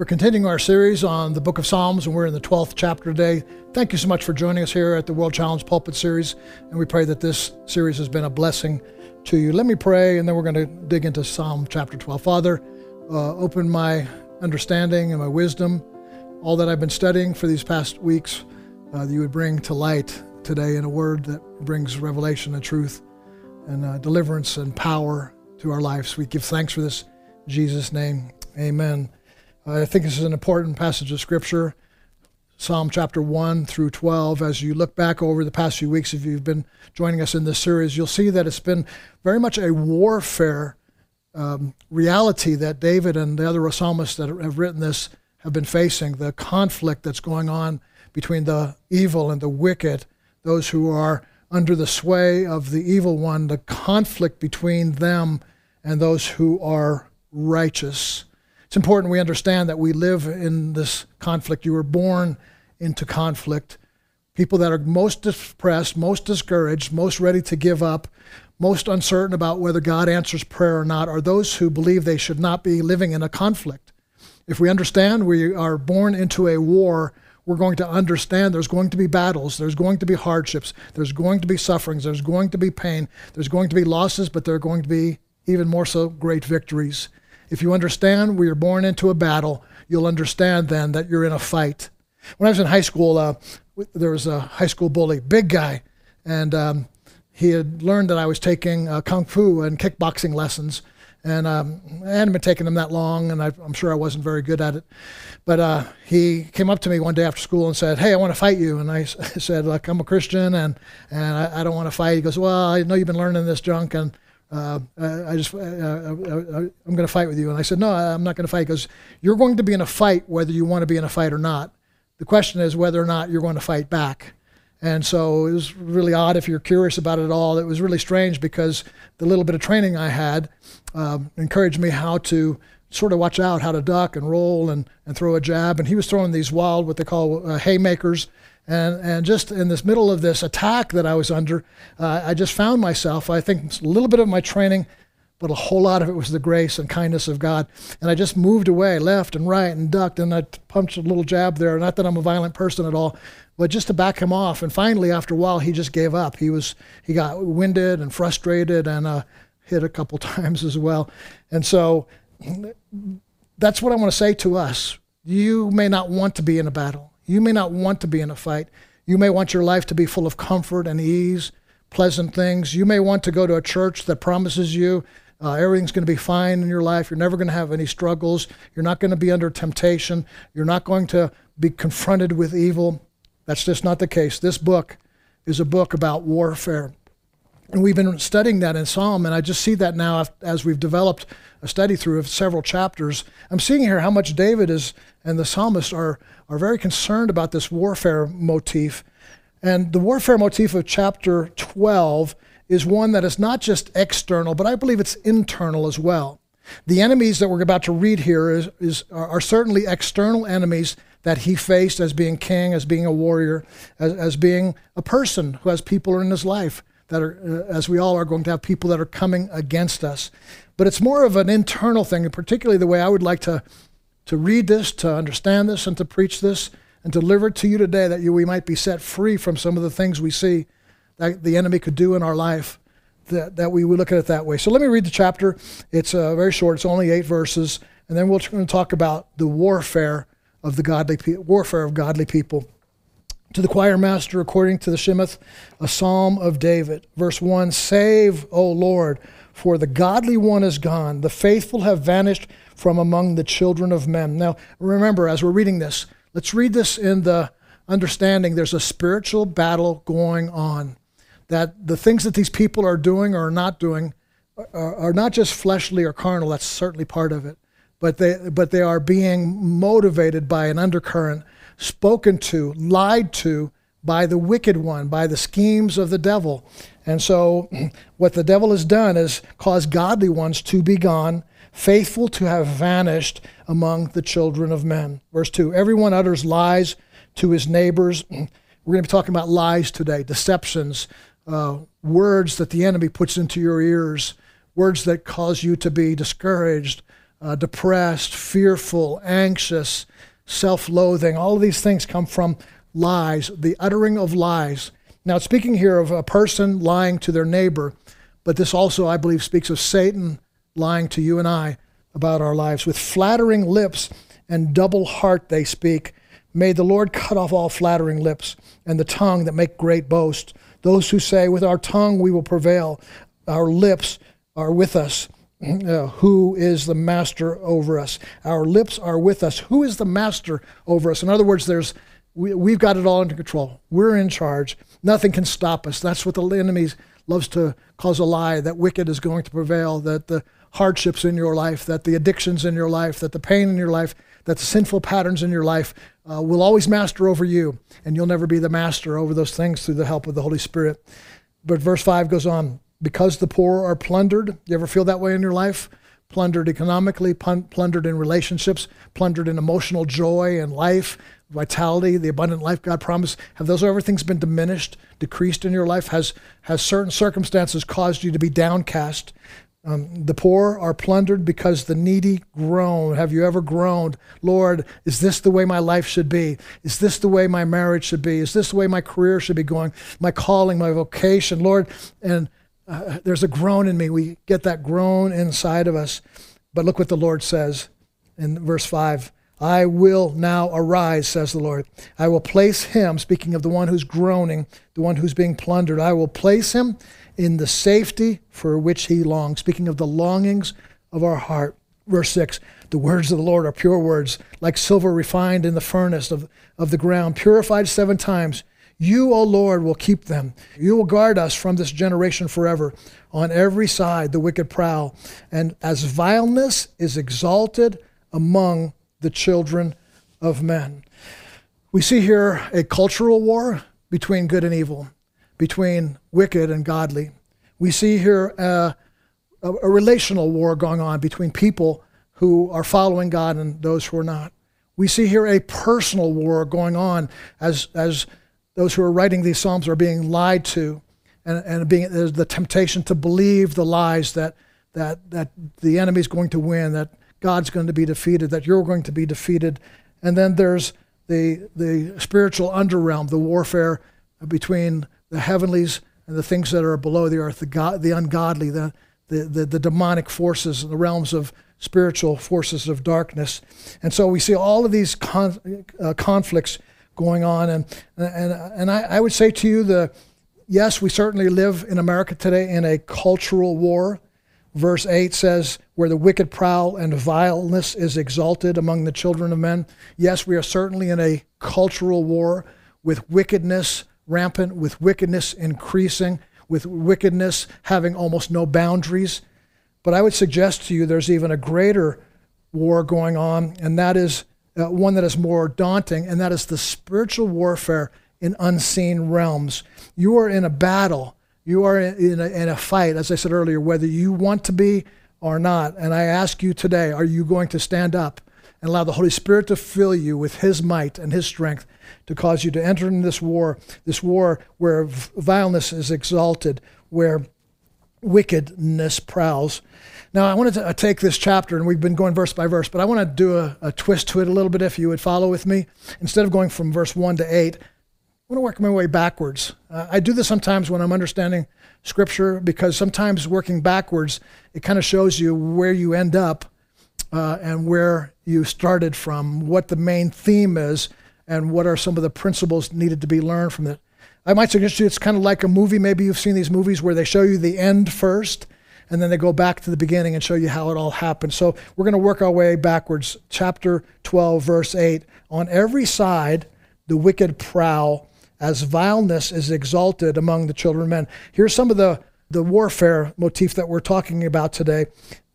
We're continuing our series on the book of Psalms, and we're in the 12th chapter today. Thank you so much for joining us here at the World Challenge Pulpit Series, and we pray that this series has been a blessing to you. Let me pray, and then we're going to dig into Psalm chapter 12. Father, uh, open my understanding and my wisdom, all that I've been studying for these past weeks, uh, that you would bring to light today in a word that brings revelation and truth and uh, deliverance and power to our lives. We give thanks for this. In Jesus' name, amen. I think this is an important passage of Scripture, Psalm chapter 1 through 12. As you look back over the past few weeks, if you've been joining us in this series, you'll see that it's been very much a warfare um, reality that David and the other psalmists that have written this have been facing the conflict that's going on between the evil and the wicked, those who are under the sway of the evil one, the conflict between them and those who are righteous. It's important we understand that we live in this conflict. You were born into conflict. People that are most depressed, most discouraged, most ready to give up, most uncertain about whether God answers prayer or not are those who believe they should not be living in a conflict. If we understand we are born into a war, we're going to understand there's going to be battles, there's going to be hardships, there's going to be sufferings, there's going to be pain, there's going to be losses, but there are going to be even more so great victories. If you understand we are born into a battle, you'll understand then that you're in a fight. When I was in high school, uh, there was a high school bully, big guy, and um, he had learned that I was taking uh, kung fu and kickboxing lessons. And um, I hadn't been taking them that long, and I, am sure I wasn't very good at it. But uh, he came up to me one day after school and said, "Hey, I want to fight you." And I said, "Look, I'm a Christian, and and I, I don't want to fight." He goes, "Well, I know you've been learning this junk, and uh, I just, uh, uh, uh I'm going to fight with you. And I said, no, I'm not going to fight because you're going to be in a fight whether you want to be in a fight or not. The question is whether or not you're going to fight back. And so it was really odd if you're curious about it all. It was really strange because the little bit of training I had um, encouraged me how to sort of watch out, how to duck and roll and, and throw a jab. And he was throwing these wild, what they call uh, haymakers, and, and just in this middle of this attack that I was under, uh, I just found myself, I think a little bit of my training, but a whole lot of it was the grace and kindness of God. And I just moved away left and right and ducked, and I punched a little jab there. Not that I'm a violent person at all, but just to back him off. And finally, after a while, he just gave up. He was he got winded and frustrated and uh, hit a couple times as well. And so that's what I want to say to us. You may not want to be in a battle. You may not want to be in a fight. You may want your life to be full of comfort and ease, pleasant things. You may want to go to a church that promises you uh, everything's going to be fine in your life. You're never going to have any struggles. You're not going to be under temptation. You're not going to be confronted with evil. That's just not the case. This book is a book about warfare. And we've been studying that in Psalm, and I just see that now as we've developed a study through of several chapters. I'm seeing here how much David is and the psalmist are, are very concerned about this warfare motif. And the warfare motif of chapter 12 is one that is not just external, but I believe it's internal as well. The enemies that we're about to read here is, is, are certainly external enemies that he faced as being king, as being a warrior, as, as being a person who has people in his life that are, uh, as we all are going to have people that are coming against us. But it's more of an internal thing, and particularly the way I would like to to read this, to understand this, and to preach this, and deliver it to you today that you, we might be set free from some of the things we see that the enemy could do in our life, that, that we would look at it that way. So let me read the chapter. It's uh, very short, it's only eight verses, and then we're going to talk about the warfare of the godly warfare of godly people. To the choir master, according to the Sheminith, a psalm of David. Verse 1 Save, O Lord, for the godly one is gone, the faithful have vanished from among the children of men. Now, remember, as we're reading this, let's read this in the understanding there's a spiritual battle going on. That the things that these people are doing or not doing are, are not just fleshly or carnal, that's certainly part of it, but they, but they are being motivated by an undercurrent, spoken to, lied to by the wicked one, by the schemes of the devil. And so, what the devil has done is caused godly ones to be gone faithful to have vanished among the children of men. Verse 2 Everyone utters lies to his neighbors. We're going to be talking about lies today, deceptions, uh, words that the enemy puts into your ears, words that cause you to be discouraged, uh, depressed, fearful, anxious, self loathing. All of these things come from lies, the uttering of lies. Now, speaking here of a person lying to their neighbor, but this also, I believe, speaks of Satan lying to you and I about our lives. With flattering lips and double heart they speak. May the Lord cut off all flattering lips and the tongue that make great boast. Those who say, With our tongue we will prevail, our lips are with us. Uh, who is the master over us? Our lips are with us. Who is the master over us? In other words, there's we, we've got it all under control. We're in charge. Nothing can stop us. That's what the enemy loves to cause a lie that wicked is going to prevail, that the hardships in your life, that the addictions in your life, that the pain in your life, that the sinful patterns in your life uh, will always master over you, and you'll never be the master over those things through the help of the Holy Spirit. But verse 5 goes on because the poor are plundered. You ever feel that way in your life? Plundered economically, plundered in relationships, plundered in emotional joy and life, vitality, the abundant life God promised. Have those everything's been diminished, decreased in your life? Has has certain circumstances caused you to be downcast? Um, the poor are plundered because the needy groan. Have you ever groaned, Lord, is this the way my life should be? Is this the way my marriage should be? Is this the way my career should be going? My calling, my vocation, Lord? And uh, there's a groan in me. We get that groan inside of us. But look what the Lord says in verse 5 I will now arise, says the Lord. I will place him, speaking of the one who's groaning, the one who's being plundered, I will place him in the safety for which he longs. Speaking of the longings of our heart. Verse 6 The words of the Lord are pure words, like silver refined in the furnace of, of the ground, purified seven times. You, O Lord, will keep them. You will guard us from this generation forever. On every side, the wicked prowl. And as vileness is exalted among the children of men. We see here a cultural war between good and evil between wicked and godly. We see here a, a, a relational war going on between people who are following God and those who are not. We see here a personal war going on as, as those who are writing these Psalms are being lied to and, and being there's the temptation to believe the lies that, that, that the enemy is going to win, that God's going to be defeated, that you're going to be defeated. And then there's the, the spiritual underrealm, the warfare between the heavenlies and the things that are below the earth, the, God, the ungodly, the, the, the, the demonic forces, the realms of spiritual forces of darkness. And so we see all of these con- uh, conflicts going on. And, and, and I, I would say to you, the, yes, we certainly live in America today in a cultural war. Verse 8 says, where the wicked prowl and vileness is exalted among the children of men. Yes, we are certainly in a cultural war with wickedness rampant, with wickedness increasing, with wickedness having almost no boundaries. But I would suggest to you there's even a greater war going on, and that is uh, one that is more daunting, and that is the spiritual warfare in unseen realms. You are in a battle, you are in a, in a fight, as I said earlier, whether you want to be or not. And I ask you today, are you going to stand up and allow the Holy Spirit to fill you with His might and His strength to cause you to enter in this war, this war where vileness is exalted, where wickedness prowls. Now, I wanted to uh, take this chapter, and we've been going verse by verse, but I want to do a, a twist to it a little bit if you would follow with me. Instead of going from verse 1 to 8, I want to work my way backwards. Uh, I do this sometimes when I'm understanding Scripture because sometimes working backwards, it kind of shows you where you end up uh, and where you started from, what the main theme is, and what are some of the principles needed to be learned from it. I might suggest to you it's kind of like a movie. Maybe you've seen these movies where they show you the end first, and then they go back to the beginning and show you how it all happened. So we're going to work our way backwards. Chapter 12, verse 8. On every side, the wicked prowl as vileness is exalted among the children of men. Here's some of the, the warfare motif that we're talking about today.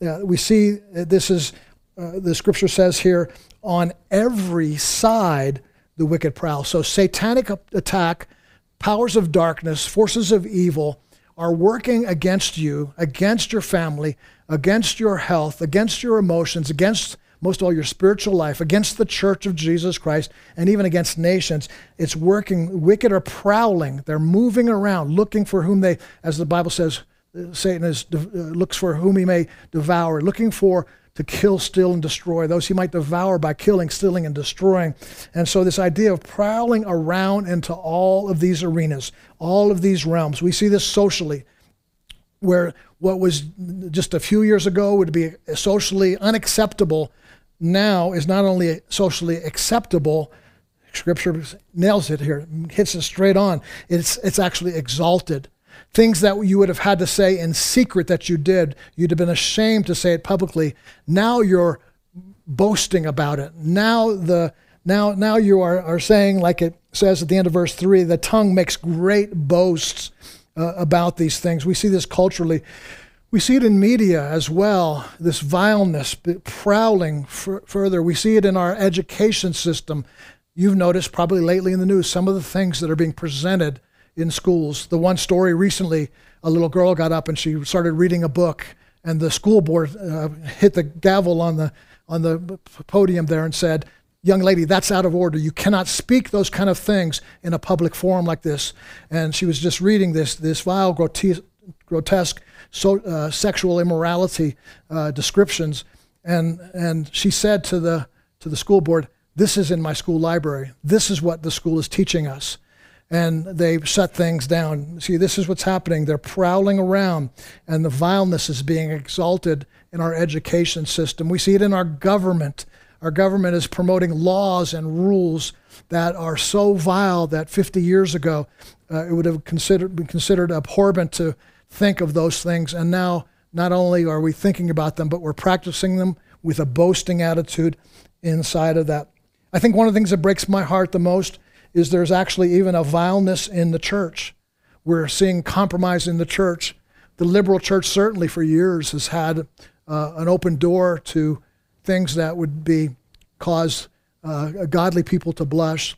Uh, we see this is, uh, the scripture says here, on every side, the wicked prowl. So, satanic attack, powers of darkness, forces of evil are working against you, against your family, against your health, against your emotions, against most all your spiritual life, against the church of Jesus Christ, and even against nations. It's working. Wicked are prowling. They're moving around, looking for whom they, as the Bible says, Satan is, uh, looks for whom he may devour, looking for to kill, steal, and destroy, those he might devour by killing, stealing, and destroying. And so, this idea of prowling around into all of these arenas, all of these realms, we see this socially, where what was just a few years ago would be socially unacceptable now is not only socially acceptable, Scripture nails it here, hits it straight on. It's, it's actually exalted. Things that you would have had to say in secret that you did, you'd have been ashamed to say it publicly. Now you're boasting about it. Now the now now you are, are saying, like it says at the end of verse three, the tongue makes great boasts uh, about these things. We see this culturally. We see it in media as well, this vileness prowling f- further. We see it in our education system. You've noticed probably lately in the news some of the things that are being presented in schools. The one story recently, a little girl got up and she started reading a book, and the school board uh, hit the gavel on the on the podium there and said, "Young lady, that's out of order. You cannot speak those kind of things in a public forum like this." And she was just reading this this vile, grotesque, grotesque so, uh, sexual immorality uh, descriptions, and and she said to the to the school board, "This is in my school library. This is what the school is teaching us." And they set things down. See, this is what's happening. They're prowling around, and the vileness is being exalted in our education system. We see it in our government. Our government is promoting laws and rules that are so vile that 50 years ago uh, it would have considered, been considered abhorrent to think of those things. And now, not only are we thinking about them, but we're practicing them with a boasting attitude inside of that. I think one of the things that breaks my heart the most is there's actually even a vileness in the church. We're seeing compromise in the church. The liberal church, certainly for years, has had uh, an open door to things that would be cause uh, godly people to blush.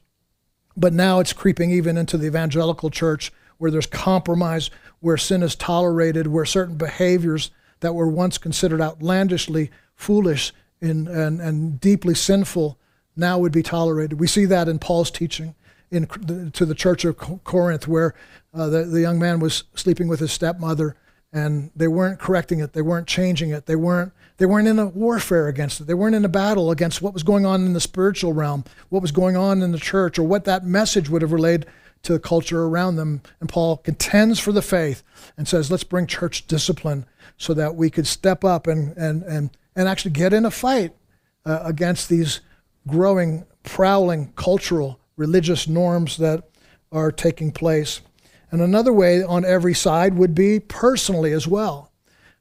But now it's creeping even into the evangelical church where there's compromise, where sin is tolerated, where certain behaviors that were once considered outlandishly foolish and, and, and deeply sinful now would be tolerated. We see that in Paul's teaching in to the church of Corinth, where uh, the, the young man was sleeping with his stepmother, and they weren't correcting it, they weren't changing it, they weren't they weren't in a warfare against it, they weren't in a battle against what was going on in the spiritual realm, what was going on in the church, or what that message would have relayed to the culture around them. And Paul contends for the faith and says, let's bring church discipline so that we could step up and and and and actually get in a fight uh, against these growing, prowling cultural religious norms that are taking place. And another way on every side would be personally as well.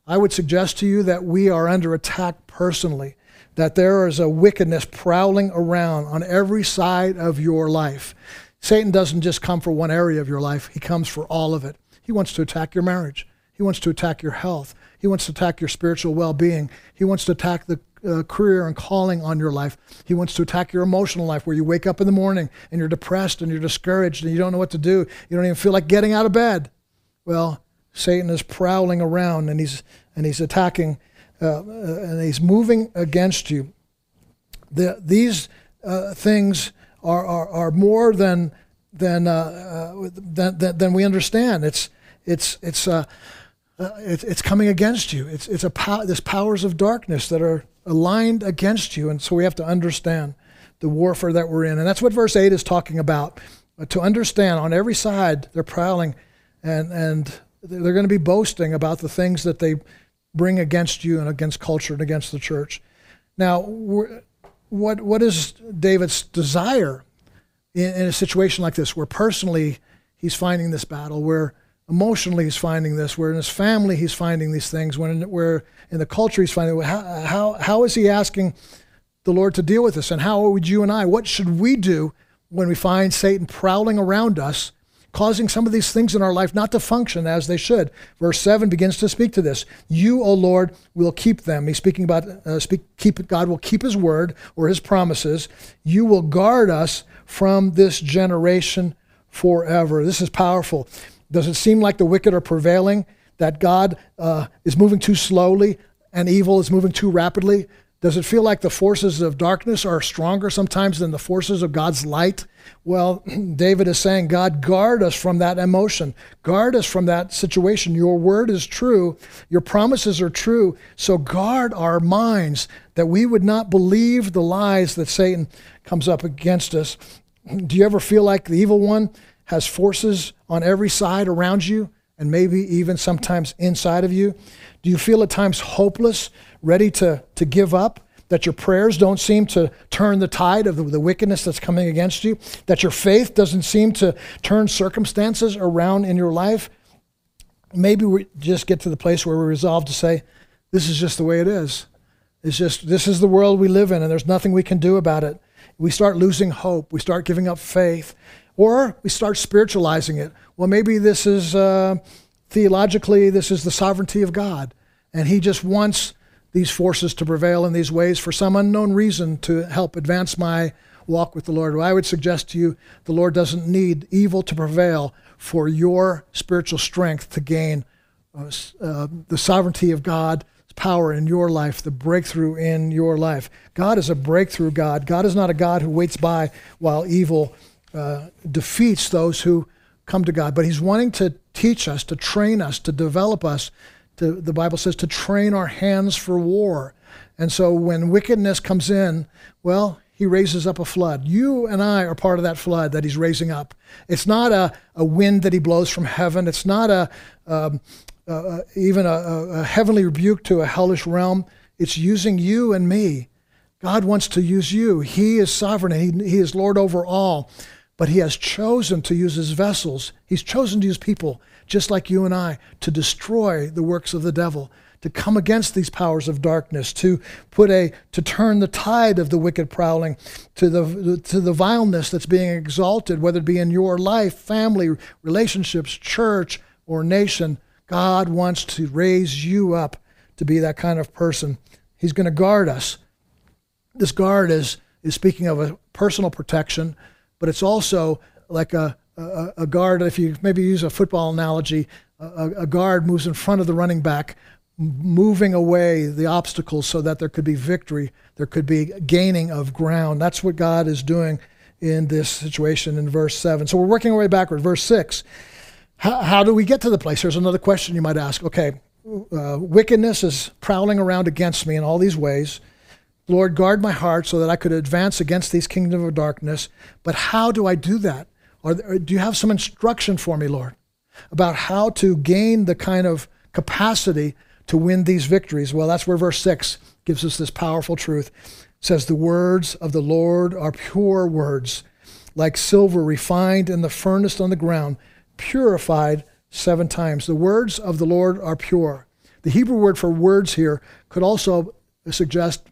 I would suggest to you that we are under attack personally, that there is a wickedness prowling around on every side of your life. Satan doesn't just come for one area of your life, he comes for all of it. He wants to attack your marriage, he wants to attack your health, he wants to attack your spiritual well being, he wants to attack the uh, career and calling on your life. He wants to attack your emotional life where you wake up in the morning and you're depressed and you're discouraged and you don't know what to do. You don't even feel like getting out of bed. Well, Satan is prowling around and he's and he's attacking uh, uh and he's moving against you. The, these uh, things are, are, are more than than, uh, uh, than, than, than we understand. It's it's it's uh, it's, it's coming against you. It's it's a pow- this powers of darkness that are aligned against you. And so we have to understand the warfare that we're in. And that's what verse 8 is talking about. To understand on every side, they're prowling and, and they're going to be boasting about the things that they bring against you and against culture and against the church. Now, what, what is David's desire in, in a situation like this, where personally he's finding this battle, where emotionally he's finding this, where in his family he's finding these things, when where in the culture he's finding how, how, how is he asking the Lord to deal with this? And how would you and I, what should we do when we find Satan prowling around us, causing some of these things in our life not to function as they should? Verse 7 begins to speak to this. You, O Lord, will keep them. He's speaking about, uh, speak, keep, God will keep his word or his promises. You will guard us from this generation forever. This is powerful. Does it seem like the wicked are prevailing? That God uh, is moving too slowly and evil is moving too rapidly? Does it feel like the forces of darkness are stronger sometimes than the forces of God's light? Well, David is saying, God, guard us from that emotion. Guard us from that situation. Your word is true. Your promises are true. So guard our minds that we would not believe the lies that Satan comes up against us. Do you ever feel like the evil one has forces on every side around you and maybe even sometimes inside of you? Do you feel at times hopeless, ready to, to give up? That your prayers don't seem to turn the tide of the, the wickedness that's coming against you? That your faith doesn't seem to turn circumstances around in your life? Maybe we just get to the place where we resolve to say, This is just the way it is. It's just, this is the world we live in, and there's nothing we can do about it. We start losing hope. We start giving up faith. Or we start spiritualizing it. Well, maybe this is uh, theologically, this is the sovereignty of God. And He just wants these forces to prevail in these ways for some unknown reason to help advance my walk with the Lord. Well, I would suggest to you the Lord doesn't need evil to prevail for your spiritual strength to gain uh, uh, the sovereignty of God power in your life, the breakthrough in your life. God is a breakthrough God. God is not a God who waits by while evil uh, defeats those who come to God, but He's wanting to teach us, to train us, to develop us. To, the Bible says to train our hands for war. And so when wickedness comes in, well, he raises up a flood. You and I are part of that flood that he's raising up. It's not a, a wind that he blows from heaven. It's not a, um, even a, a, heavenly rebuke to a hellish realm. It's using you and me. God wants to use you. He is sovereign he, he is Lord over all. But He has chosen to use His vessels. He's chosen to use people just like you and I to destroy the works of the devil, to come against these powers of darkness, to put a to turn the tide of the wicked prowling to the to the vileness that's being exalted, whether it be in your life, family, relationships, church, or nation. God wants to raise you up to be that kind of person. He's going to guard us. This guard is, is speaking of a personal protection, but it's also like a, a, a guard. If you maybe use a football analogy, a, a guard moves in front of the running back, moving away the obstacles so that there could be victory, there could be gaining of ground. That's what God is doing in this situation in verse 7. So we're working our way backward. Verse 6 how, how do we get to the place? There's another question you might ask. Okay, uh, wickedness is prowling around against me in all these ways. Lord, guard my heart so that I could advance against these kingdoms of darkness. But how do I do that? Or do you have some instruction for me, Lord, about how to gain the kind of capacity to win these victories? Well, that's where verse 6 gives us this powerful truth. It says, The words of the Lord are pure words, like silver refined in the furnace on the ground purified seven times. The words of the Lord are pure. The Hebrew word for words here could also suggest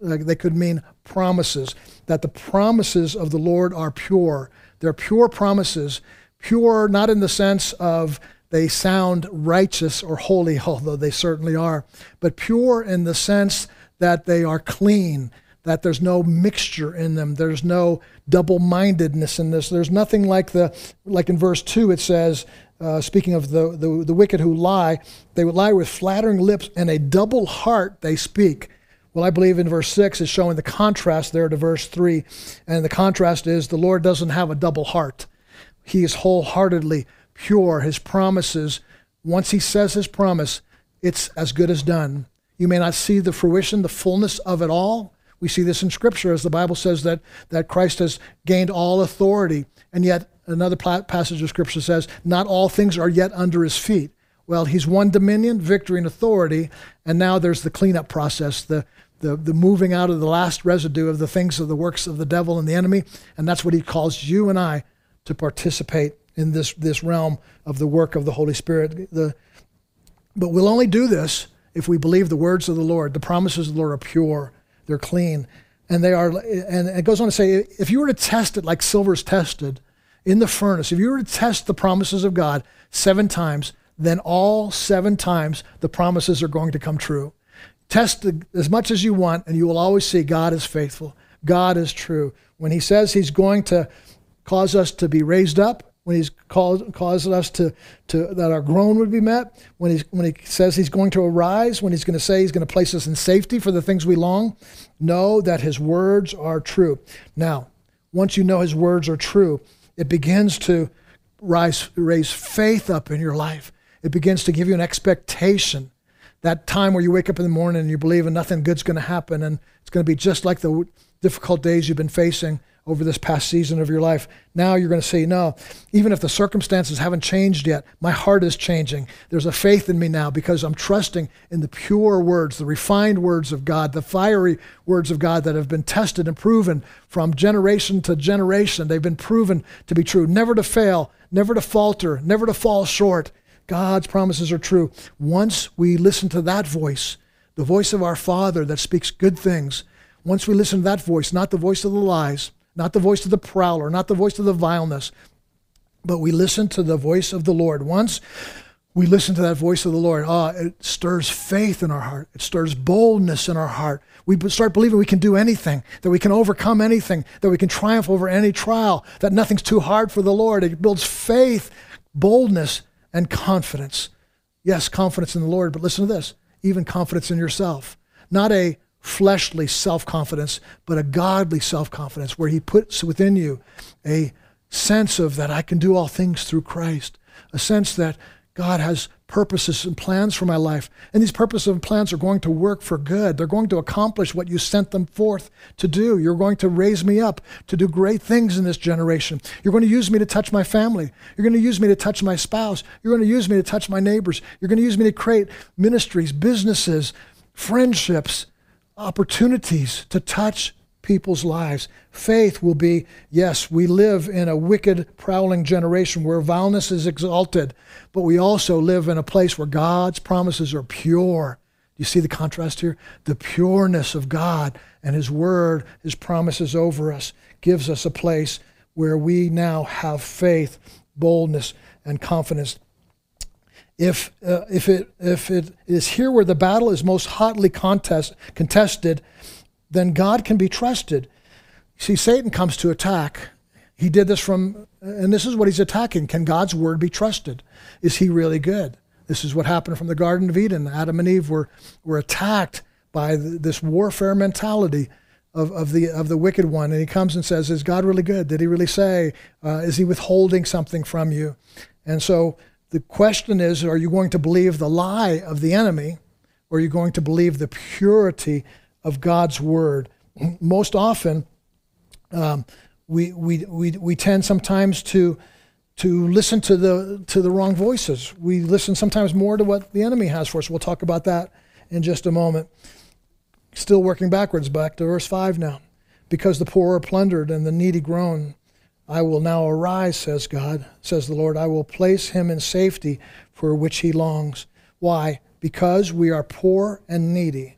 they could mean promises, that the promises of the Lord are pure. They're pure promises, pure not in the sense of they sound righteous or holy, although they certainly are, but pure in the sense that they are clean, that there's no mixture in them. There's no double-mindedness in this. There's nothing like the like in verse two. It says, uh, speaking of the, the the wicked who lie, they would lie with flattering lips and a double heart they speak. Well, I believe in verse 6 is showing the contrast there to verse 3. And the contrast is the Lord doesn't have a double heart. He is wholeheartedly pure. His promises, once He says His promise, it's as good as done. You may not see the fruition, the fullness of it all, we see this in Scripture as the Bible says that, that Christ has gained all authority. And yet, another passage of Scripture says, not all things are yet under his feet. Well, he's won dominion, victory, and authority. And now there's the cleanup process, the, the, the moving out of the last residue of the things of the works of the devil and the enemy. And that's what he calls you and I to participate in this, this realm of the work of the Holy Spirit. The, but we'll only do this if we believe the words of the Lord. The promises of the Lord are pure they're clean. And they are, and it goes on to say, if you were to test it like silver's tested in the furnace, if you were to test the promises of God seven times, then all seven times the promises are going to come true. Test as much as you want, and you will always see God is faithful. God is true. When He says He's going to cause us to be raised up, when He's caused us to, to that our groan would be met, when, he's, when He says He's going to arise, when He's going to say He's going to place us in safety for the things we long, know that His words are true. Now, once you know His words are true, it begins to rise, raise faith up in your life. It begins to give you an expectation. That time where you wake up in the morning and you believe nothing good's going to happen and it's going to be just like the difficult days you've been facing over this past season of your life. Now you're going to say, no, even if the circumstances haven't changed yet, my heart is changing. There's a faith in me now because I'm trusting in the pure words, the refined words of God, the fiery words of God that have been tested and proven from generation to generation. They've been proven to be true, never to fail, never to falter, never to fall short. God's promises are true. Once we listen to that voice, the voice of our Father that speaks good things, once we listen to that voice, not the voice of the lies, not the voice of the prowler, not the voice of the vileness, but we listen to the voice of the Lord. Once we listen to that voice of the Lord, ah, it stirs faith in our heart. It stirs boldness in our heart. We start believing we can do anything, that we can overcome anything, that we can triumph over any trial, that nothing's too hard for the Lord. It builds faith, boldness, and confidence. Yes, confidence in the Lord, but listen to this even confidence in yourself. Not a fleshly self confidence, but a godly self confidence where He puts within you a sense of that I can do all things through Christ, a sense that God has purposes and plans for my life. And these purposes and plans are going to work for good. They're going to accomplish what you sent them forth to do. You're going to raise me up to do great things in this generation. You're going to use me to touch my family. You're going to use me to touch my spouse. You're going to use me to touch my neighbors. You're going to use me to create ministries, businesses, friendships, opportunities to touch people's lives. Faith will be yes, we live in a wicked, prowling generation where vileness is exalted, but we also live in a place where God's promises are pure. You see the contrast here? The pureness of God and His Word, His promises over us, gives us a place where we now have faith, boldness, and confidence if, uh, if, it, if it is here where the battle is most hotly contest, contested, then God can be trusted. See, Satan comes to attack. He did this from, and this is what he's attacking. Can God's word be trusted? Is he really good? This is what happened from the Garden of Eden. Adam and Eve were, were attacked by this warfare mentality of, of, the, of the wicked one. And he comes and says, Is God really good? Did he really say? Uh, is he withholding something from you? And so the question is are you going to believe the lie of the enemy or are you going to believe the purity of God's word? Most often, um, we, we, we, we tend sometimes to, to listen to the, to the wrong voices. We listen sometimes more to what the enemy has for us. We'll talk about that in just a moment. Still working backwards, back to verse 5 now. Because the poor are plundered and the needy groan, I will now arise, says God, says the Lord. I will place him in safety for which he longs. Why? Because we are poor and needy.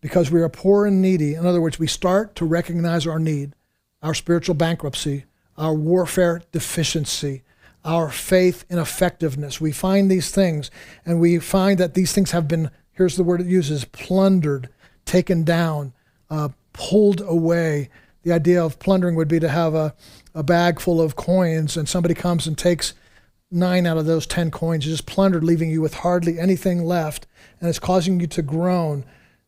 Because we are poor and needy. In other words, we start to recognize our need, our spiritual bankruptcy, our warfare deficiency, our faith ineffectiveness. We find these things, and we find that these things have been, here's the word it uses, plundered, taken down, uh, pulled away. The idea of plundering would be to have a, a bag full of coins and somebody comes and takes nine out of those 10 coins, just plundered, leaving you with hardly anything left. And it's causing you to groan,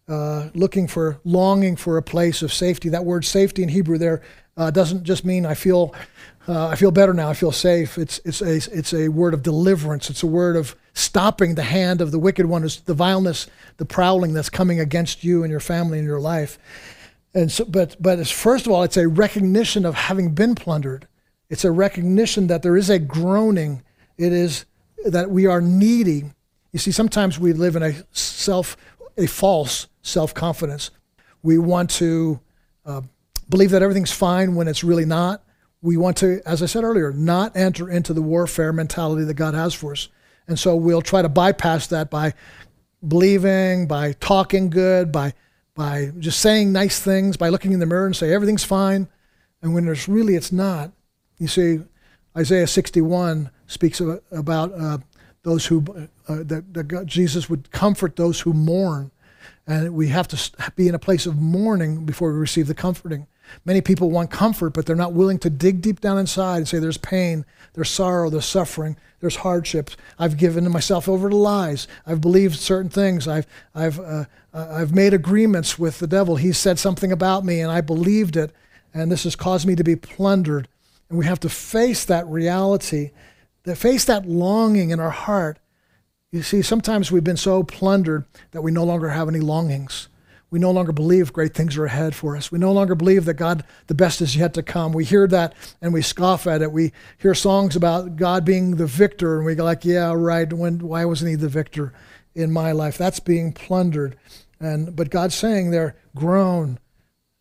uh, looking for, longing for a place of safety. That word safety in Hebrew there uh, doesn't just mean I feel, uh, I feel better now, I feel safe. It's, it's, a, it's a word of deliverance. It's a word of stopping the hand of the wicked one, the vileness, the prowling that's coming against you and your family and your life. And so, but, but first of all, it's a recognition of having been plundered. It's a recognition that there is a groaning. It is that we are needy. You see, sometimes we live in a self, a false self confidence. We want to uh, believe that everything's fine when it's really not. We want to, as I said earlier, not enter into the warfare mentality that God has for us. And so we'll try to bypass that by believing, by talking good, by by just saying nice things, by looking in the mirror and say everything's fine, and when there's really it's not. You see, Isaiah 61 speaks about uh, those who uh, that, that God, Jesus would comfort those who mourn, and we have to be in a place of mourning before we receive the comforting. Many people want comfort, but they're not willing to dig deep down inside and say, There's pain, there's sorrow, there's suffering, there's hardships. I've given myself over to lies. I've believed certain things. I've, I've, uh, uh, I've made agreements with the devil. He said something about me, and I believed it, and this has caused me to be plundered. And we have to face that reality, to face that longing in our heart. You see, sometimes we've been so plundered that we no longer have any longings. We no longer believe great things are ahead for us. We no longer believe that God, the best is yet to come. We hear that and we scoff at it. We hear songs about God being the victor, and we go like, "Yeah, right. When? Why wasn't He the victor in my life?" That's being plundered. And but God's saying there, groan.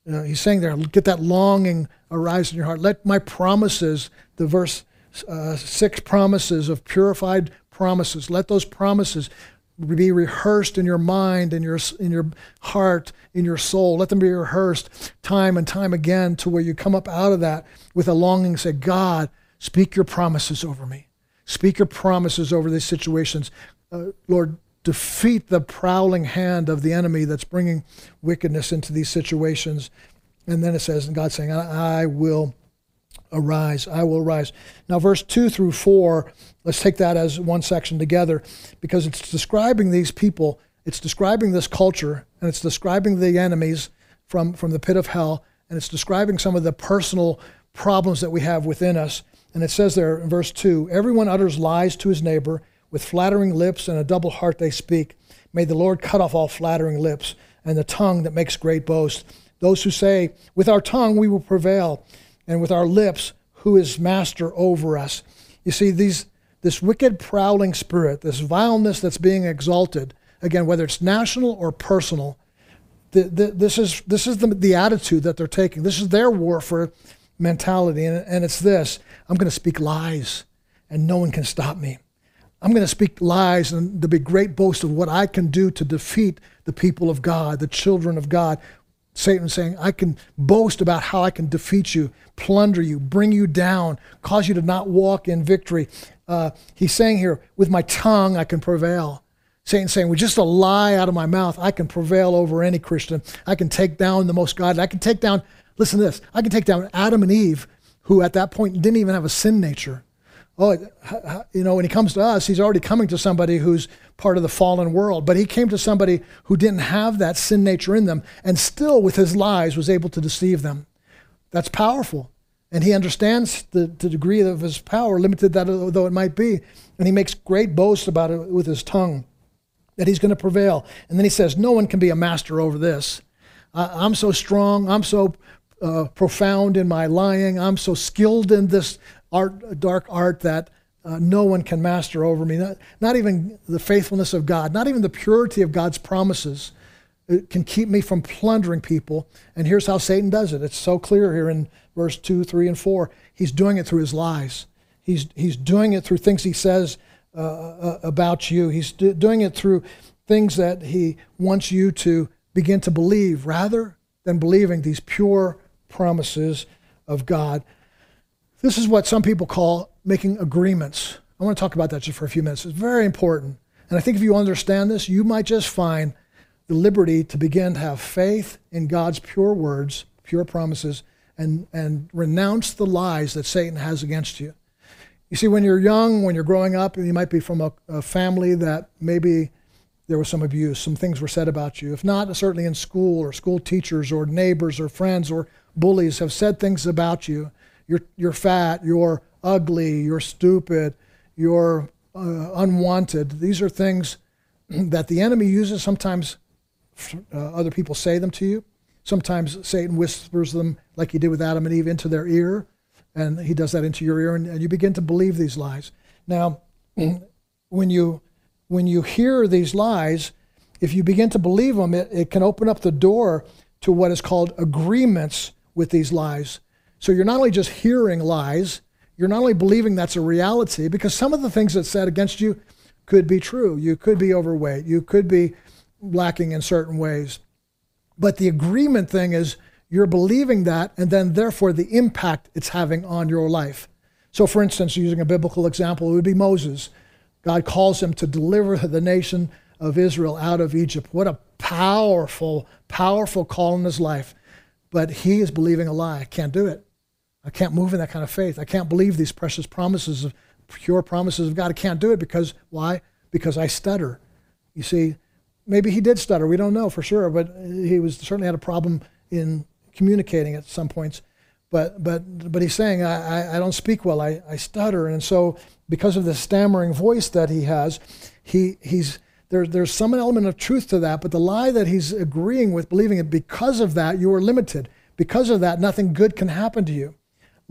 You know, he's saying there, get that longing arise in your heart. Let my promises, the verse uh, six promises of purified promises, let those promises be rehearsed in your mind, in your, in your heart, in your soul. Let them be rehearsed time and time again to where you come up out of that with a longing say, God, speak your promises over me. Speak your promises over these situations. Uh, Lord, defeat the prowling hand of the enemy that's bringing wickedness into these situations. And then it says, and God saying, I, I will arise. I will arise. Now, verse 2 through 4 Let's take that as one section together because it's describing these people, it's describing this culture, and it's describing the enemies from, from the pit of hell, and it's describing some of the personal problems that we have within us. And it says there in verse 2 Everyone utters lies to his neighbor, with flattering lips and a double heart they speak. May the Lord cut off all flattering lips and the tongue that makes great boast. Those who say, With our tongue we will prevail, and with our lips, who is master over us? You see, these, this wicked, prowling spirit, this vileness that's being exalted, again, whether it's national or personal, the, the, this is, this is the, the attitude that they're taking. This is their warfare mentality. And, and it's this I'm going to speak lies, and no one can stop me. I'm going to speak lies, and there'll be great boast of what I can do to defeat the people of God, the children of God. Satan saying, I can boast about how I can defeat you, plunder you, bring you down, cause you to not walk in victory uh, he's saying here, with my tongue I can prevail. Satan saying, with just a lie out of my mouth, I can prevail over any Christian. I can take down the most godly. I can take down, listen to this, I can take down Adam and Eve, who at that point didn't even have a sin nature. Oh, you know, when he comes to us, he's already coming to somebody who's part of the fallen world. But he came to somebody who didn't have that sin nature in them and still, with his lies, was able to deceive them. That's powerful. And he understands the, the degree of his power, limited that though it might be. And he makes great boasts about it with his tongue, that he's going to prevail. And then he says, No one can be a master over this. Uh, I'm so strong. I'm so uh, profound in my lying. I'm so skilled in this art, dark art that uh, no one can master over me. Not, not even the faithfulness of God, not even the purity of God's promises it can keep me from plundering people. And here's how Satan does it. It's so clear here in verse 2, 3, and 4. He's doing it through his lies. He's, he's doing it through things he says uh, uh, about you. He's do, doing it through things that he wants you to begin to believe rather than believing these pure promises of God. This is what some people call making agreements. I want to talk about that just for a few minutes. It's very important. And I think if you understand this, you might just find the liberty to begin to have faith in God's pure words, pure promises, and, and renounce the lies that Satan has against you. You see, when you're young, when you're growing up, you might be from a, a family that maybe there was some abuse, some things were said about you. If not, certainly in school or school teachers or neighbors or friends or bullies have said things about you. You're, you're fat, you're ugly, you're stupid, you're uh, unwanted. These are things that the enemy uses sometimes uh, other people say them to you. Sometimes Satan whispers them, like he did with Adam and Eve, into their ear, and he does that into your ear, and, and you begin to believe these lies. Now, when you when you hear these lies, if you begin to believe them, it, it can open up the door to what is called agreements with these lies. So you're not only just hearing lies, you're not only believing that's a reality, because some of the things that's said against you could be true. You could be overweight. You could be lacking in certain ways. But the agreement thing is you're believing that, and then therefore the impact it's having on your life. So, for instance, using a biblical example, it would be Moses. God calls him to deliver the nation of Israel out of Egypt. What a powerful, powerful call in his life. but he is believing a lie. Can't do it. I can't move in that kind of faith. I can't believe these precious promises of pure promises of God. I can't do it because why? Because I stutter. You see, maybe he did stutter. We don't know for sure, but he was certainly had a problem in communicating at some points. But but but he's saying I, I, I don't speak well. I, I stutter, and so because of the stammering voice that he has, he he's there, there's some element of truth to that, but the lie that he's agreeing with, believing it, because of that, you are limited. Because of that, nothing good can happen to you.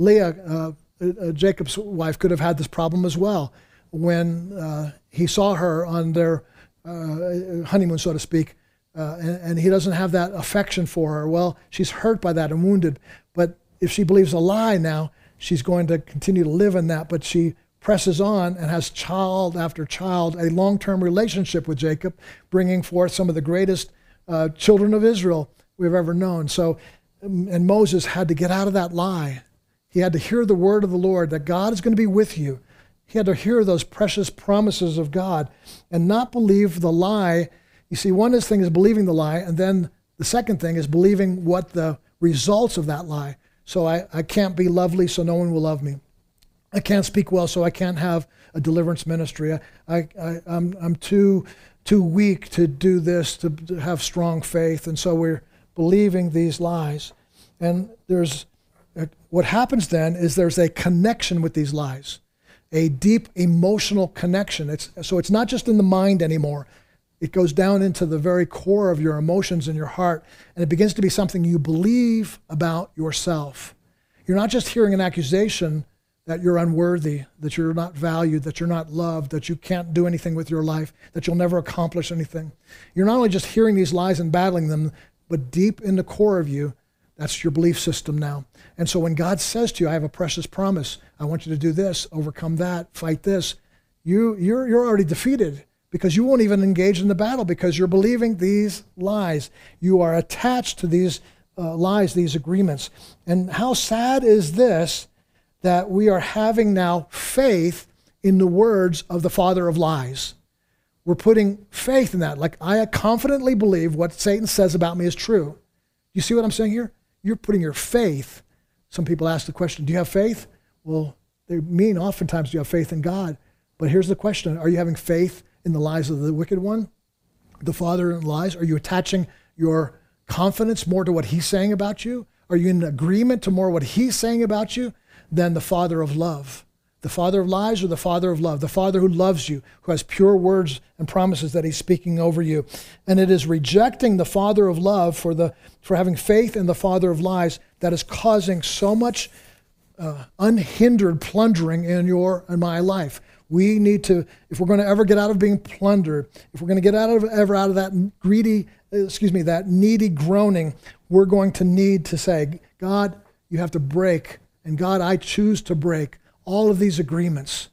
Leah, uh, uh, Jacob's wife, could have had this problem as well. When uh, he saw her on their uh, honeymoon, so to speak, and, and, he doesn't have that affection for her. Well, she's hurt by that and wounded. But if she believes a lie now, she's going to continue to live in that. But she presses on and has child after child, a long term relationship with Jacob, bringing forth some of the greatest uh, children of Israel we've ever known. So, um, and Moses had to get out of that lie. He had to hear the word of the Lord that God is going to be with you. He had to hear those precious promises of God and not believe the lie. You see, one thing is believing the lie, and then the second thing is believing what the results of that lie. So I, I can't be lovely, so no one will love me. I can't speak well, so I can't have a deliverance ministry. I, I, I, I'm, I'm too, too weak to do this, to, to have strong faith. And so we're believing these lies. And there's what happens then is there's a connection with these lies, a deep emotional connection. It's, so it's not just in the mind anymore. It goes down into the very core of your emotions and your heart, and it begins to be something you believe about yourself. You're not just hearing an accusation that you're unworthy, that you're not valued, that you're not loved, that you can't do anything with your life, that you'll never accomplish anything. You're not only just hearing these lies and battling them, but deep in the core of you, that's your belief system now. And so when God says to you, I have a precious promise, I want you to do this, overcome that, fight this, you, you're, you're already defeated because you won't even engage in the battle because you're believing these lies. You are attached to these uh, lies, these agreements. And how sad is this that we are having now faith in the words of the father of lies. We're putting faith in that. Like, I confidently believe what Satan says about me is true. You see what I'm saying here? You're putting your faith. Some people ask the question, Do you have faith? Well, they mean oftentimes, Do you have faith in God? But here's the question Are you having faith in the lies of the wicked one? The father in lies? Are you attaching your confidence more to what he's saying about you? Are you in agreement to more what he's saying about you? than the Father of love. The Father of lies or the Father of love? The Father who loves you, who has pure words and promises that He's speaking over you. And it is rejecting the Father of love for, the, for having faith in the Father of lies that is causing so much uh, unhindered plundering in your and my life. We need to, if we're going to ever get out of being plundered, if we're going to get out of ever out of that greedy, excuse me, that needy groaning, we're going to need to say, God, you have to break and God, I choose to break all of these agreements.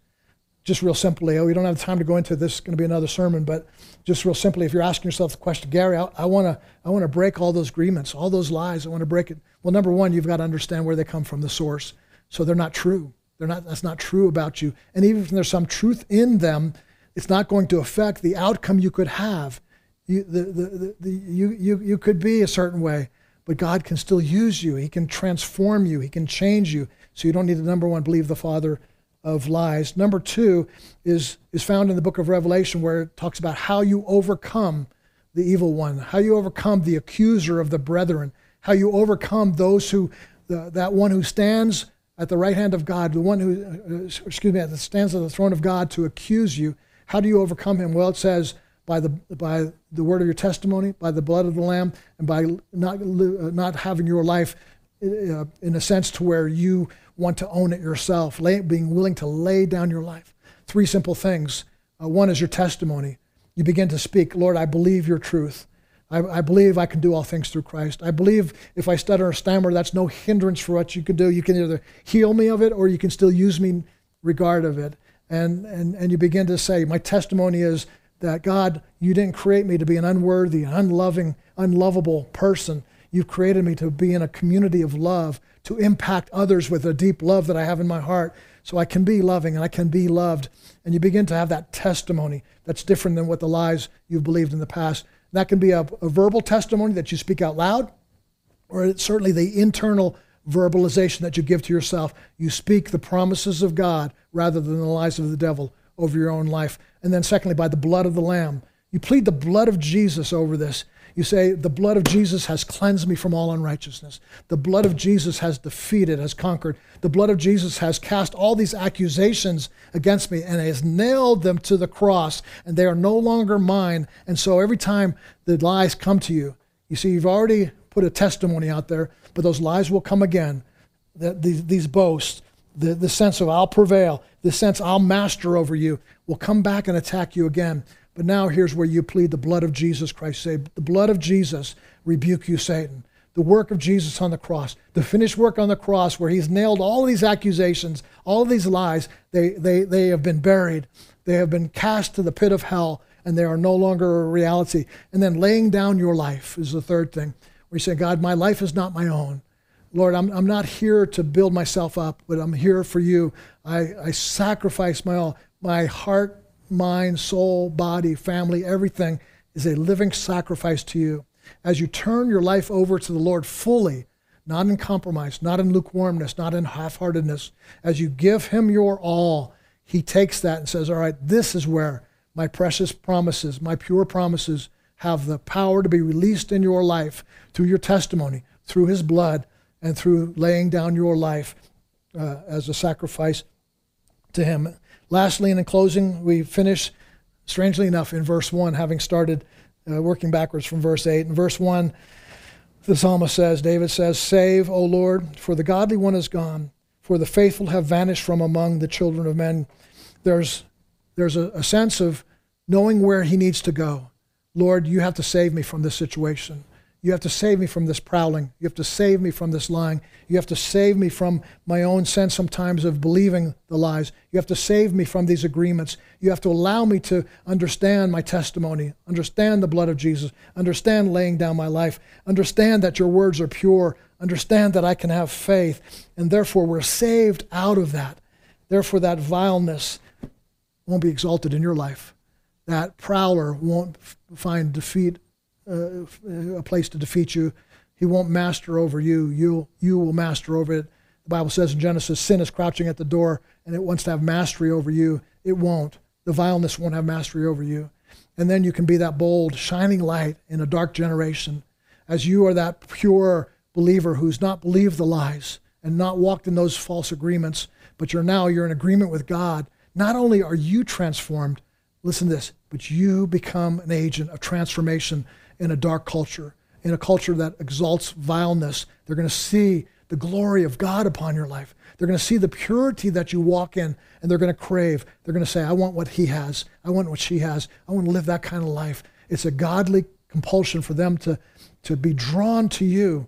Just real simply, oh we don't have time to go into this, it's going to be another sermon, but just real simply, if you're asking yourself the question, Gary, I, I want to I wanna break all those agreements, all those lies, I want to break it. Well, number one, you've got to understand where they come from, the source. So they're not true. They're not, that's not true about you. And even if there's some truth in them, it's not going to affect the outcome you could have. You, the, the, the, the, you, you, you could be a certain way. But God can still use you. He can transform you. He can change you. So you don't need to, number one, believe the father of lies. Number two is, is found in the book of Revelation where it talks about how you overcome the evil one, how you overcome the accuser of the brethren, how you overcome those who, the, that one who stands at the right hand of God, the one who, uh, excuse me, that stands at the throne of God to accuse you. How do you overcome him? Well, it says, by the, by the word of your testimony, by the blood of the Lamb, and by not, uh, not having your life uh, in a sense to where you want to own it yourself, lay, being willing to lay down your life. Three simple things. Uh, one is your testimony. You begin to speak, Lord, I believe your truth. I, I, believe I can do all things through Christ. I believe if I stutter or stammer, that's no hindrance for what you can do. You can either heal me of it or you can still use me regard of it. And, and, and you begin to say, My testimony is that God, you didn't create me to be an unworthy, unloving, unlovable person. You've created me to be in a community of love, to impact others with a deep love that I have in my heart. So I can be loving and I can be loved. And you begin to have that testimony that's different than what the lies you've believed in the past. That can be a, a verbal testimony that you speak out loud, or it's certainly the internal verbalization that you give to yourself. You speak the promises of God rather than the lies of the devil over your own life. And then, secondly, by the blood of the Lamb. You plead the blood of Jesus over this. You say, The blood of Jesus has cleansed me from all unrighteousness. The blood of Jesus has defeated, has conquered. The blood of Jesus has cast all these accusations against me and has nailed them to the cross, and they are no longer mine. And so every time the lies come to you, you see, you've already put a testimony out there, but those lies will come again. The, these, these boasts, the, the sense of I'll prevail, the sense I'll master over you, will come back and attack you again. But now here's where you plead the blood of Jesus Christ. Say, the blood of Jesus rebuke you, Satan. The work of Jesus on the cross, the finished work on the cross, where he's nailed all these accusations, all these lies, they, they, they have been buried. They have been cast to the pit of hell, and they are no longer a reality. And then laying down your life is the third thing, where you say, God, my life is not my own. Lord, I'm, I'm not here to build myself up, but I'm here for you. I, I sacrifice my all. My heart mind, soul, body, family, everything is a living sacrifice to you. As you turn your life over to the Lord fully, not in compromise, not in lukewarmness, not in half heartedness, as you give Him your all, He takes that and says, All right, this is where my precious promises, my pure promises, have the power to be released in your life through your testimony, through His blood, and through laying down your life uh, as a sacrifice to Him. Lastly, and in closing, we finish, strangely enough, in verse 1, having started uh, working backwards from verse 8. In verse 1, the psalmist says, David says, Save, O Lord, for the godly one is gone, for the faithful have vanished from among the children of men. There's, there's a, a sense of knowing where he needs to go. Lord, you have to save me from this situation. You have to save me from this prowling. You have to save me from this lying. You have to save me from my own sense sometimes of believing the lies. You have to save me from these agreements. You have to allow me to understand my testimony, understand the blood of Jesus, understand laying down my life, understand that your words are pure, understand that I can have faith, and therefore we're saved out of that. Therefore, that vileness won't be exalted in your life. That prowler won't find defeat Uh, a place to defeat you. He won't master over you. You you will master over it. The Bible says in Genesis, sin is crouching at the door and it wants to have mastery over you. It won't. The vileness won't have mastery over you. And then you can be that bold, shining light in a dark generation as you are that pure believer who's not believed the lies and not walked in those false agreements, but you're now you're in agreement with God. Not only are you transformed, listen to this, but you become an agent of transformation in a dark culture, in a culture that exalts vileness. They're going to see the glory of God upon your life. They're going to see the purity that you walk in, and they're going to crave. They're going to say, I want what he has. I want what she has. I want to live that kind of life. It's a godly compulsion for them to, to be drawn to you,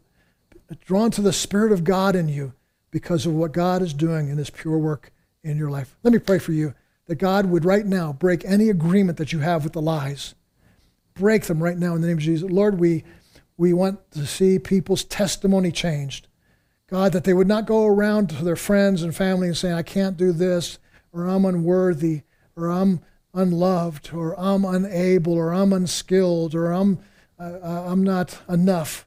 drawn to the Spirit of God in you because of what God is doing in his pure work in your life. Let me pray for you that God would right now break any agreement that you have with the lies break them right now in the name of Jesus. Lord, we, we want to see people's testimony changed. God, that they would not go around to their friends and family and saying, I can't do this, or I'm unworthy, or I'm unloved, or I'm unable, or I'm unskilled, or I'm, uh, I'm not enough.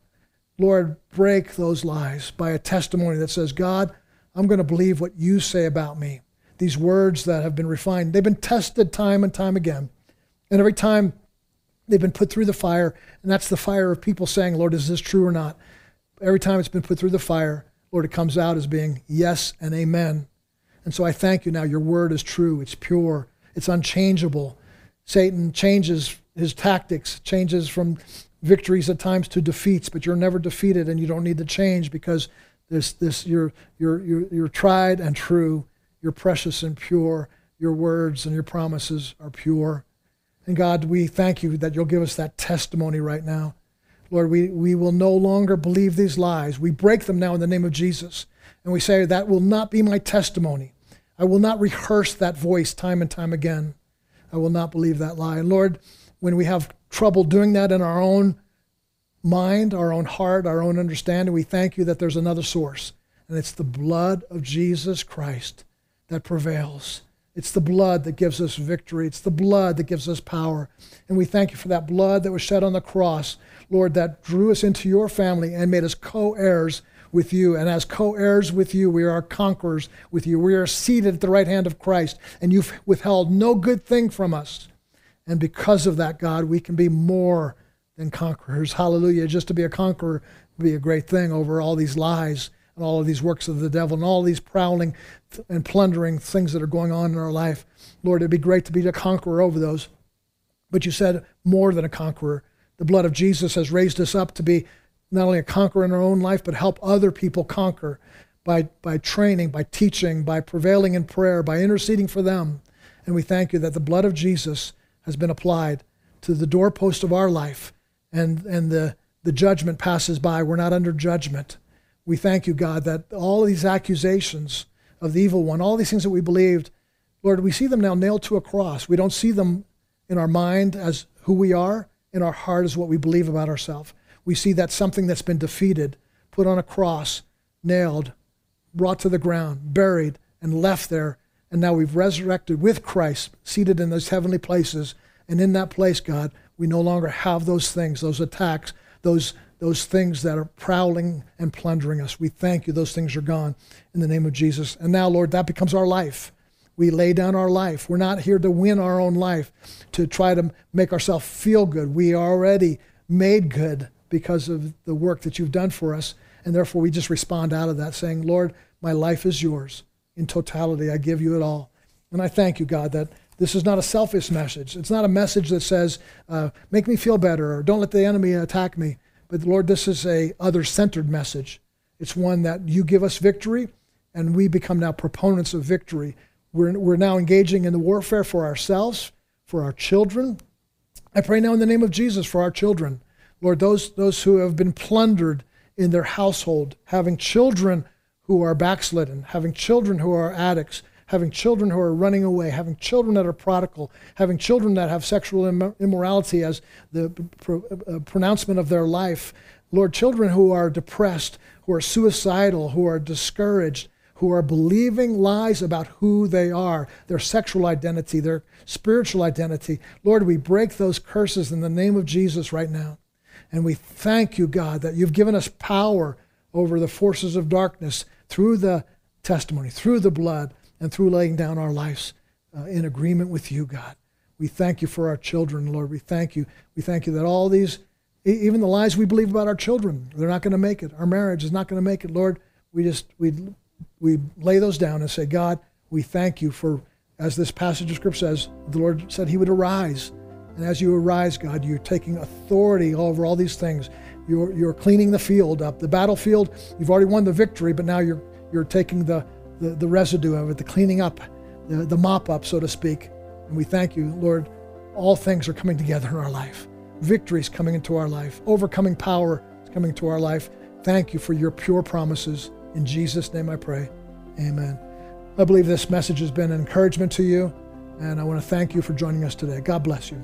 Lord, break those lies by a testimony that says, God, I'm going to believe what you say about me. These words that have been refined, they've been tested time and time again. And every time They've been put through the fire, and that's the fire of people saying, Lord, is this true or not? Every time it's been put through the fire, Lord, it comes out as being yes and amen. And so I thank you now. Your word is true, it's pure, it's unchangeable. Satan changes his tactics, changes from victories at times to defeats, but you're never defeated and you don't need to change because this, this, you're, you're, you're, you're tried and true, you're precious and pure, your words and your promises are pure. And God, we thank you that you'll give us that testimony right now. Lord, we, we will no longer believe these lies. We break them now in the name of Jesus. And we say, that will not be my testimony. I will not rehearse that voice time and time again. I will not believe that lie. And Lord, when we have trouble doing that in our own mind, our own heart, our own understanding, we thank you that there's another source. And it's the blood of Jesus Christ that prevails It's the blood that gives us victory. It's the blood that gives us power. And we thank you for that blood that was shed on the cross, Lord, that drew us into your family and made us co heirs with you. And as co heirs with you, we are conquerors with you. We are seated at the right hand of Christ, and you've withheld no good thing from us. And because of that, God, we can be more than conquerors. Hallelujah. Just to be a conqueror would be a great thing over all these lies and all of these works of the devil and all these prowling and plundering things that are going on in our life. Lord, it'd be great to be a conqueror over those. But you said more than a conqueror. The blood of Jesus has raised us up to be not only a conqueror in our own life, but help other people conquer by, by training, by teaching, by prevailing in prayer, by interceding for them. And we thank you that the blood of Jesus has been applied to the doorpost of our life and, and the, the judgment passes by. We're not under judgment. We thank you, God, that all these accusations of the evil one, all these things that we believed, Lord, we see them now nailed to a cross. We don't see them in our mind as who we are, in our heart as what we believe about ourselves. We see that something that's been defeated, put on a cross, nailed, brought to the ground, buried, and left there. And now we've resurrected with Christ, seated in those heavenly places. And in that place, God, we no longer have those things, those attacks, those those things that are prowling and plundering us. We thank you. Those things are gone in the name of Jesus. And now, Lord, that becomes our life. We lay down our life. We're not here to win our own life, to try to make ourselves feel good. We are already made good because of the work that you've done for us. And therefore, we just respond out of that, saying, Lord, my life is yours. In totality, I give you it all. And I thank you, God, that this is not a selfish message. It's not a message that says, uh, make me feel better or don't let the enemy attack me. But Lord, this is a other-centered message. It's one that you give us victory, and we become now proponents of victory. We're, we're now engaging in the warfare for ourselves, for our children. I pray now in the name of Jesus for our children. Lord, those, those who have been plundered in their household, having children who are backslidden, having children who are addicts, having children who are running away, having children that are prodigal, having children that have sexual immorality as the uh, pronouncement of their life. Lord, children who are depressed, who are suicidal, who are discouraged, who are believing lies about who they are, their sexual identity, their spiritual identity. Lord, we break those curses in the name of Jesus right now. And we thank you, God, that you've given us power over the forces of darkness through the testimony, through the blood, and through laying down our lives uh, in agreement with you, God. We thank you for our children, Lord. We thank you. We thank you that all these, even the lies we believe about our children, they're not going to make it. Our marriage is not going to make it, Lord. We just we we lay those down and say, God, we thank you for, as this passage of scripture says, the Lord said He would arise, and as you arise, God, you're taking authority over all these things. You're you're cleaning the field up, the battlefield. You've already won the victory, but now you're you're taking the the, the residue of it, the cleaning up, the, the mop up, so to speak. And we thank you, Lord. All things are coming together in our life. Victory is coming into our life. Overcoming power is coming into our life. Thank you for your pure promises. In Jesus' name I pray. Amen. I believe this message has been an encouragement to you, and I want to thank you for joining us today. God bless you.